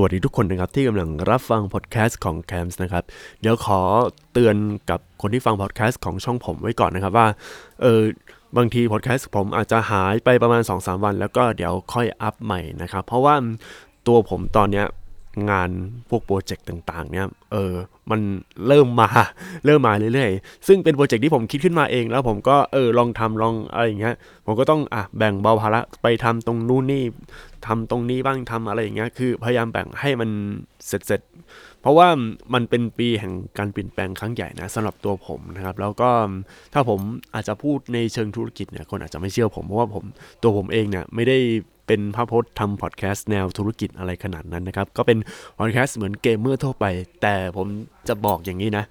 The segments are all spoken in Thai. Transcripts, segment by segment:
วัสดีทุกคนนะครับที่กำลังรับฟังพอดแคสต์ของแคมส์นะครับ เดี๋ยวขอเตือนกับคนที่ฟังพอดแคสต์ของช่องผมไว้ก่อนนะครับว่าเออบางทีพอดแคสต์ผมอาจจะหายไปประมาณ 2-3 วัน แล้วก็เดี๋ยวค่อยอัพใหม่นะครับ เพราะว่าตัวผมตอนเนี้ย งานพวกโปรเจกต์ต่างๆ เนี่ยเออมันเริ่มมาเริ่มมาเรื่อยๆ ซึ่งเป็นโปรเจกต์ที่ผมคิดขึ้นมาเอง แล้วผมก็เออลองทำลองอะไรอย่างเงี้ยผมก็ต้องอะแบ่งเบาภาระไปทำตรงนู้นนี่ทำตรงนี้บ้างทำอะไรอย่างเงี้ยคือพยายามแบ่งให้มันเสร็จๆ เพราะว่ามันเป็นปีแห่งการเปลี่ยนแปลงครั้งใหญ่นะสำหรับตัวผมนะครับ แล้วก็ถ้าผมอาจจะพูดในเชิงธุรกิจเนี่ยคนอาจจะไม่เชื่อผมเพราะว่าผมตัวผมเองเนี่ยไม่ได้เป็นพระพจน์ทำพอดแคสต์แนวธุรกิจอะไรขนาดนั้นนะครับ ก็เป็นพอดแคสต์เหมือนเกมเมอร์ทั่วไป แต่ผมจะบอกอย่างนี้นะ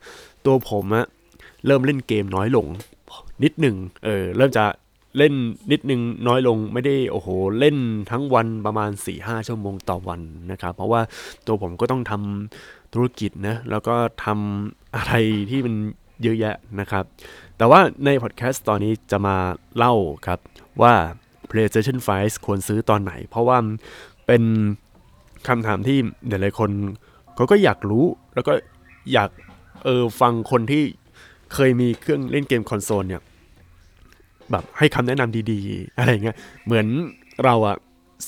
ตัวผมอะเริ่มเล่นเกมน้อยลงนิดหนึ่งเออเริ่มจะเล่นนิดนึงน้อยลงไม่ได้โอ้โหเล่นทั้งวันประมาณ4ี่ห้าชั่วโมงต่อวันนะครับ เพราะว่าตัวผมก็ต้องทำ ธุรกิจนะแล้วก็ทำอะไรที่มันเยอะแยะนะครับ แต่ว่าในพอดแคสต์ตอนนี้จะมาเล่าครับว่า PlayStation 5 ควรซื้อตอนไหน เพราะว่าเป็นคำถามที่หลายๆคนเขาก็อยากรู้แล้วก็อยากเออฟังคนที่เคยมีเครื่องเล่นเกมคอนโซลเนี่ยแบบให้คำแนะนำดีๆ อะไรเงี้ยเหมือนเราอะ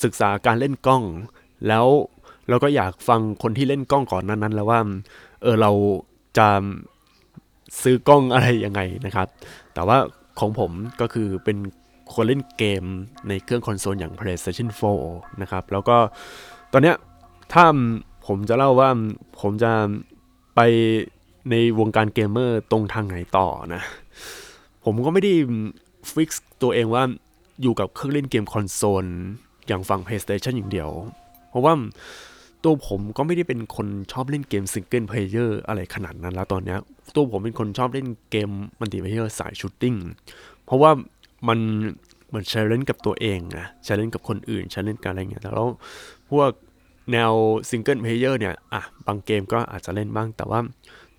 ศึกษาการเล่นกล้อง แล้ว เราก็อยากฟังคนที่เล่นกล้องก่อนนั้นๆ แล้วว่า เออเราจะซื้อกล้องอะไรยังไงนะครับ แต่ว่าของผมก็คือเป็นคนเล่นเกมในเครื่องคอนโซลอย่าง PlayStation 4 นะครับ แล้วก็ตอนเนี้ยถ้าผมจะเล่าว่าผมจะไปในวงการเกมเมอร์ตรงทางไหนต่อนะ ผมก็ไม่ได้ fix ตัวเองว่าอยู่กับเครื่องเล่นเกมคอนโซลอย่างฝั่ง PlayStation อย่างเดียว เพราะว่า ตัวผมก็ไม่ได้เป็นคนชอบเล่นเกม single player อะไรขนาดนั้นแล้วตอนนี้ตัวผมเป็นคนชอบเล่นเกม multiplayer สาย shooting เพราะว่ามันเหมือนแชร์เล่นกับตัวเองอะแชร์เล่นกับคนอื่นแชร์เล่นกับอะไรเงี้ยแต่แล้วพวกแนว single player เนี่ยอะบางเกมก็อาจจะเล่นบ้าง แต่ว่า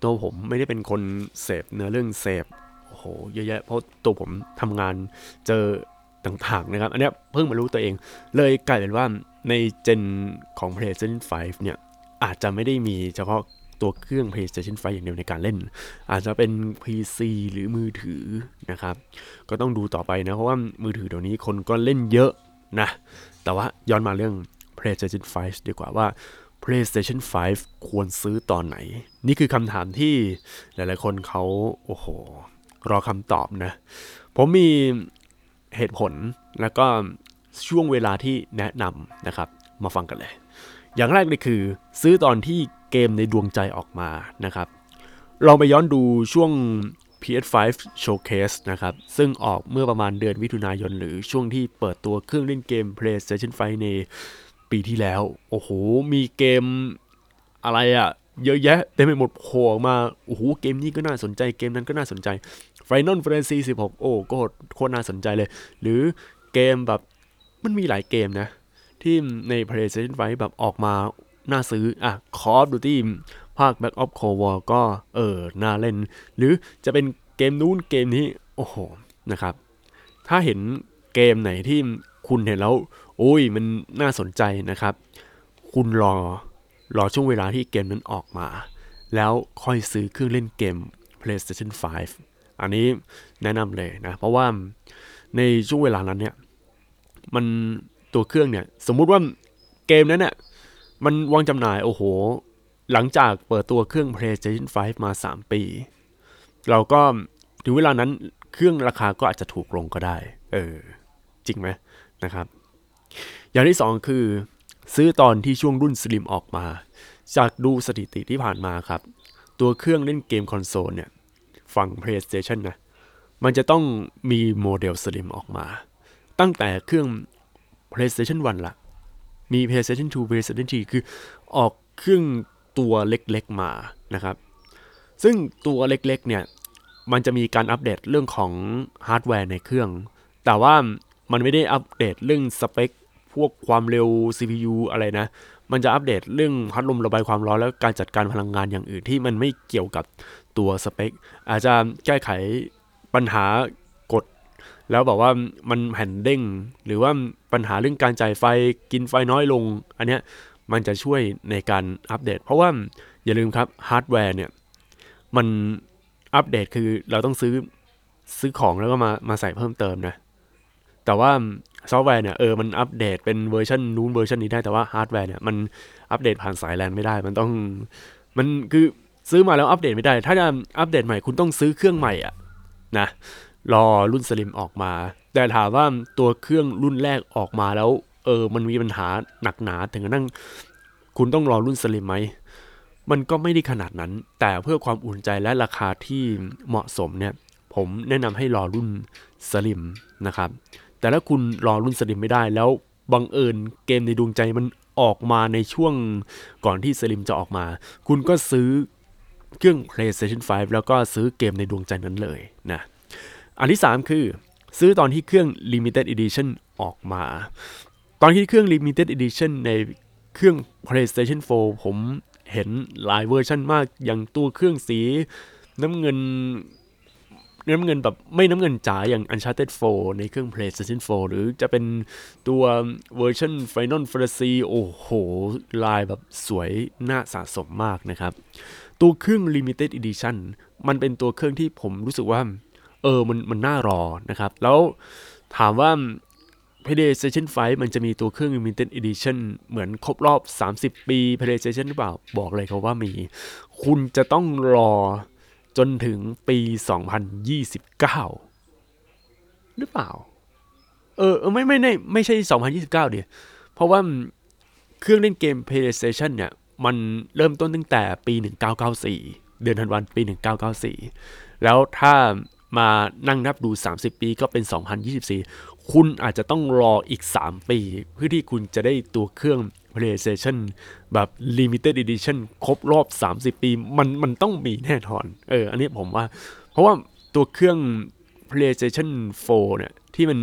ตัวผมไม่ได้เป็นคนเสพเนื้อเรื่องเสพโอ้โหเยอะแยะเพราะตัวผมทำงานเจอต่างๆนะครับ อันนี้เพิ่งมารู้ตัวเอง เลยกลายเป็นว่า ใน gen ของ PlayStation 5 เนี่ย อาจจะไม่ได้มีเฉพาะตัวเครื่อง PlayStation 5 อย่างเดียวในการเล่น อาจจะเป็น PC หรือมือถือนะครับ ก็ต้องดูต่อไปนะ เพราะว่ามือถือเดี๋ยวนี้คนก็เล่นเยอะนะ แต่ว่าย้อนมาเรื่อง PlayStation 5 ดีกว่าว่า PlayStation 5 ควรซื้อตอนไหน นี่คือคำถามที่หลายๆคนเขาโอ้โห รอคำตอบนะ ผมมีเหตุผลแล้วก็ ช่วงเวลาที่แนะนำนะครับ มาฟังกันเลย อย่างแรกเลยคือ ซื้อตอนที่เกมในดวงใจออกมานะครับ ลองไปย้อนดูช่วง PS5 Showcase นะครับ ซึ่งออกเมื่อประมาณเดือนมิถุนายน หรือช่วงที่เปิดตัวเครื่องเล่นเกม PlayStation 5 ในปีที่แล้ว โอ้โห มีเกมอะไรอะเยอะแยะเต็มไปหมดโผล่มา โอ้โห เกมนี้ก็น่าสนใจ เกมนั้นก็น่าสนใจ Final Fantasy 16 โอ้โคตรน่าสนใจเลย หรือเกมแบบ มันมีหลายเกมนะ ที่ใน PlayStation 5แบบออกมาน่าซื้อ อะ Call of Duty ภาค Back of Cold War ก็เออน่าเล่น หรือจะเป็นเกมนู้นเกมนี้ โอ้โห นะครับ ถ้าเห็นเกมไหนที่คุณเห็นแล้ว โอ้ย มันน่าสนใจนะครับ คุณรอ รอช่วงเวลาที่เกมนั้นออกมา แล้วค่อยซื้อเครื่องเล่นเกม PlayStation 5 อันนี้แนะนำเลยนะ เพราะว่าในช่วงเวลานั้นเนี่ย มันตัวเครื่องเนี่ย สมมุติว่าเกมนั้นเนี่ยมันวางจำหน่ายโอ้โห หลังจากเปิดตัวเครื่อง PlayStation 5 มา 3 ปี เราก็ถึงเวลานั้นเครื่องราคาก็อาจจะถูกลงก็ได้ เออ จริงไหมนะครับ อย่างที่ 2 คือ ซื้อตอนที่ช่วงรุ่นสลิมออกมา จากดูสถิติที่ผ่านมาครับ ตัวเครื่องเล่นเกมคอนโซลเนี่ย ฝั่ง PlayStation นะ มันจะต้องมี model slim ออกมา ตั้งแต่เครื่อง PlayStation 1ละมี PlayStation 2 PlayStation 3 คือออกเครื่องตัวเล็กๆมานะครับ ซึ่งตัวเล็กๆเนี่ย มันจะมีการอัปเดตเรื่องของฮาร์ดแวร์ในเครื่อง แต่ว่ามันไม่ได้อัปเดตเรื่องสเปค พวกความเร็ว CPU อะไรนะ มันจะอัปเดตเรื่องพัดลมระบายความร้อน แล้วการจัดการพลังงานอย่างอื่นที่มันไม่เกี่ยวกับตัวสเปค อาจจะแก้ไขปัญหา แล้วบอกว่ามันแผ่นเด้ง หรือว่าปัญหาเรื่องการจ่ายไฟกินไฟน้อยลง อันเนี้ยมันจะช่วยในการอัปเดต เพราะว่าอย่าลืมครับฮาร์ดแวร์เนี่ยมันอัปเดตคือเราต้องซื้อซื้อของแล้วก็มามาใส่เพิ่มเติมนะ แต่ว่าซอฟต์แวร์เนี่ยเออมันอัปเดตเป็นเวอร์ชันนู้นเวอร์ชันนี้ได้แต่ว่าฮาร์ดแวร์เนี่ยมันอัปเดตผ่านสายแลนไม่ได้ มันต้องมันคือซื้อมาแล้วอัปเดตไม่ได้ ถ้าจะอัปเดตใหม่คุณต้องซื้อเครื่องใหม่อะนะ รอรุ่น slim ออกมา แต่ถามว่าตัวเครื่องรุ่นแรกออกมาแล้ว เออ มันมีปัญหาหนักหนาถึงนั่ง คุณต้องรอรุ่น slim ไหม มันก็ไม่ได้ขนาดนั้น แต่เพื่อความอุ่นใจและราคาที่เหมาะสมเนี่ย ผมแนะนำให้รอรุ่นสลิมนะครับ แต่ถ้าคุณรอรุ่นสลิมไม่ได้แล้วบังเอิญเกมในดวงใจมันออกมาในช่วงก่อนที่สลิมจะออกมา คุณก็ซื้อเครื่อง PlayStation 5 แล้วก็ซื้อเกมในดวงใจนั้นเลยนะ อันที่ 3 คือ ซื้อตอนที่เครื่อง Limited Edition ออกมา ตอนที่เครื่อง Limited Edition ในเครื่อง PlayStation 4 ผมเห็นหลายเวอร์ชันมาก อย่างตัวเครื่องสีน้ำเงินน้ำเงินแบบไม่น้ำเงินจ๋าอย่าง Uncharted 4 ในเครื่อง PlayStation 4 หรือจะเป็นตัวเวอร์ชัน Final Fantasy โอ้โห ลายแบบสวยน่าสะสมมากนะครับ ตัวเครื่อง Limited Edition มันเป็นตัวเครื่องที่ผมรู้สึกว่า เออมันมันน่ารอนะครับ แล้วถามว่า PlayStation 5 มันจะมีตัวเครื่อง Limited Edition เหมือนครบรอบ 30 ปี PlayStation หรือเปล่า บอกเลยครับว่ามี คุณจะต้องรอจนถึงปี 2029 หรือเปล่า เออ ไม่ไม่ไม่ไม่ใช่ 2029 เดียเพราะว่าเครื่องเล่นเกม PlayStation เนี่ย มันเริ่มต้นตั้งแต่ปี 1994 เดือนธันวาคมปี 1994 แล้วถ้า มานั่งนับดู 30 ปีก็เป็น 2024 คุณอาจจะต้องรออีก 3 ปี เพื่อที่คุณจะได้ตัวเครื่อง PlayStation แบบ Limited Edition ครบรอบ 30 ปี มันมันต้องมีแน่นอน เออ อันนี้ผมว่า เพราะว่าตัวเครื่อง PlayStation 4 เนี่ย ที่มัน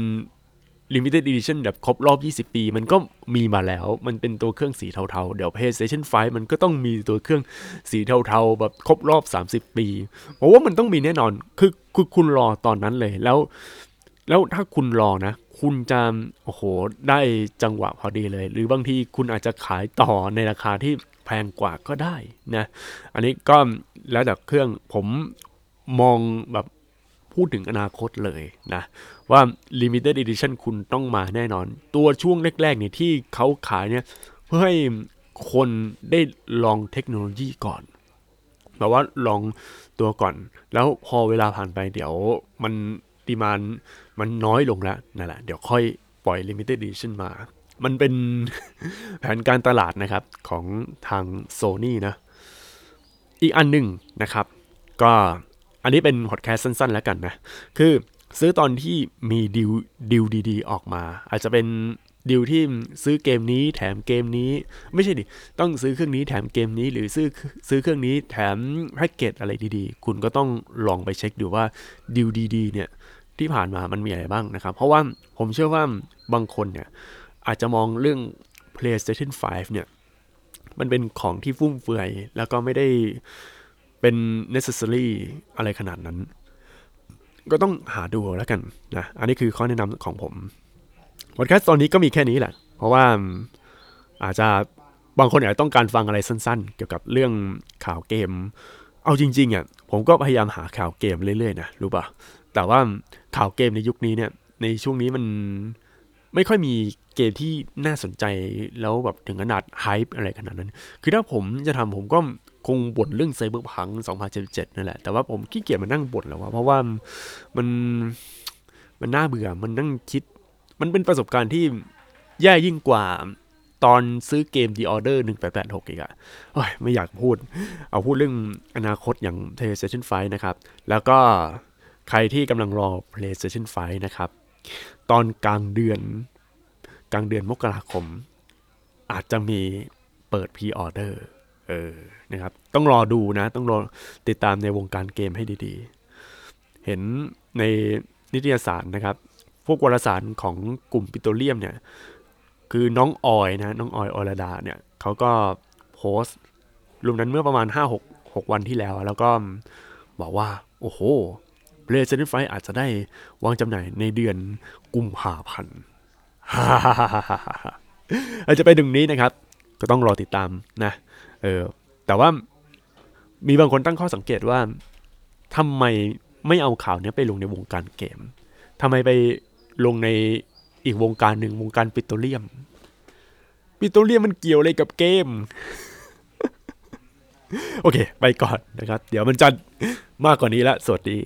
Limited Edition แบบครบรอบ 20 ปี มันก็มีมาแล้ว มันเป็นตัวเครื่องสีเทาๆ เดี๋ยว PlayStation 5 มันก็ต้องมีตัวเครื่องสีเทาๆ แบบครบรอบ 30 ปีผมว่ามันต้องมีแน่นอน คือคือคุณรอตอนนั้นเลย แล้ว แล้วถ้าคุณรอนะ คุณจะโอ้โห ได้จังหวะพอดีเลย หรือบางทีคุณอาจจะขายต่อในราคาที่แพงกว่าก็ได้นะ อันนี้ก็แล้วแต่เครื่องผมมองแบบ พูดถึงอนาคตเลยนะว่า Limited Edition คุณต้องมาแน่นอน ตัวช่วงแรกๆเนี่ยที่เขาขายเนี่ยเพื่อให้คนได้ลองเทคโนโลยีก่อนแบบว่าลองตัวก่อน แล้วพอเวลาผ่านไปเดี๋ยวมันดีมานมันน้อยลงแล้วนั่นแหละเดี๋ยวค่อยปล่อย Limited Edition มา มันเป็นแผนการตลาดนะครับของทาง Sony นะ อีกอันหนึ่งนะครับ ก็ อันนี้เป็นพอดแคสต์สั้นๆ แล้วกันนะ คือซื้อตอนที่มีดิวดิวดี ๆ ออกมา อาจจะเป็นดิวที่ซื้อเกมนี้แถมเกมนี้ ไม่ใช่ดิ ต้องซื้อเครื่องนี้แถมเกมนี้ หรือซื้อซื้อเครื่องนี้แถมแพ็กเกจอะไรดีๆ คุณก็ต้องลองไปเช็คดูว่าดิวดีๆเนี่ยที่ผ่านมามันมีอะไรบ้างนะครับ เพราะว่าผมเชื่อว่าบางคนเนี่ยอาจจะมองเรื่อง PlayStation 5 เนี่ย มันเป็นของที่ฟุ่มเฟือย แล้วก็ไม่ได้ เป็น necessary อะไรขนาดนั้น ก็ต้องหาดูแล้วกันนะ อันนี้คือข้อแนะนำของผมพอดแคสต์ตอนนี้ก็มีแค่นี้แหละ เพราะว่าอาจจะบางคนอาจจะต้องการฟังอะไรสั้นๆ เกี่ยวกับเรื่องข่าวเกม เอาจริงๆอะผมก็พยายามหาข่าวเกมเรื่อยๆนะรู้ป่ะ แต่ว่าข่าวเกมในยุคนี้เนี่ย ในช่วงนี้มันไม่ค่อยมีเกมที่น่าสนใจแล้วแบบถึงขนาดไฮป์อะไรขนาดนั้น คือถ้าผมจะทำผมก็ คงบ่นเรื่องไซเบอร์พัง2077นั่นแหละ แต่ว่าผมขี้เกียจมานั่งบ่นแล้วว่าเพราะว่ามันมันน่าเบื่อมันนั่งคิด มันเป็นประสบการณ์ที่แย่ยิ่งกว่าตอนซื้อเกม The Order 1886 อีกอะโอ้ยไม่อยากพูด เอาพูดเรื่องอนาคตอย่าง PlayStation 5 นะครับ แล้วก็ใครที่กำลังรอ PlayStation 5 นะครับ ตอนกลางเดือน กลางเดือนมกราคม อาจจะมีเปิด pre-order เออนะครับ ต้องรอดูนะ ต้องรอติดตามในวงการเกมให้ดีๆ เห็นในนิตยสารนะครับ พวกวารสารของกลุ่มปิโตรเลียมเนี่ย คือน้องออยนะ น้องออยอรดาเนี่ยเขาก็โพสต์รวมนั้นเมื่อประมาณ 5 6 6 วันที่แล้ว แล้วก็บอกว่า โอ้โห PlayStation 5อาจจะได้วางจำหน่ายในเดือนกุมภาพันธ์อาจจะเป็นตรงนี้นะครับ ก็ต้องรอติดตามนะ เออแต่ว่ามีบางคนตั้งข้อสังเกตว่าทำไมไม่เอาข่าวนี้ไปลงในวงการเกมทำไมไปลงในอีกวงการหนึ่งวงการปิโตรเลียม ปิโตรเลียมมันเกี่ยวอะไรกับเกม โอเค ไปก่อนนะครับ เดี๋ยวมันจะมากกว่านี้ละสวัสดี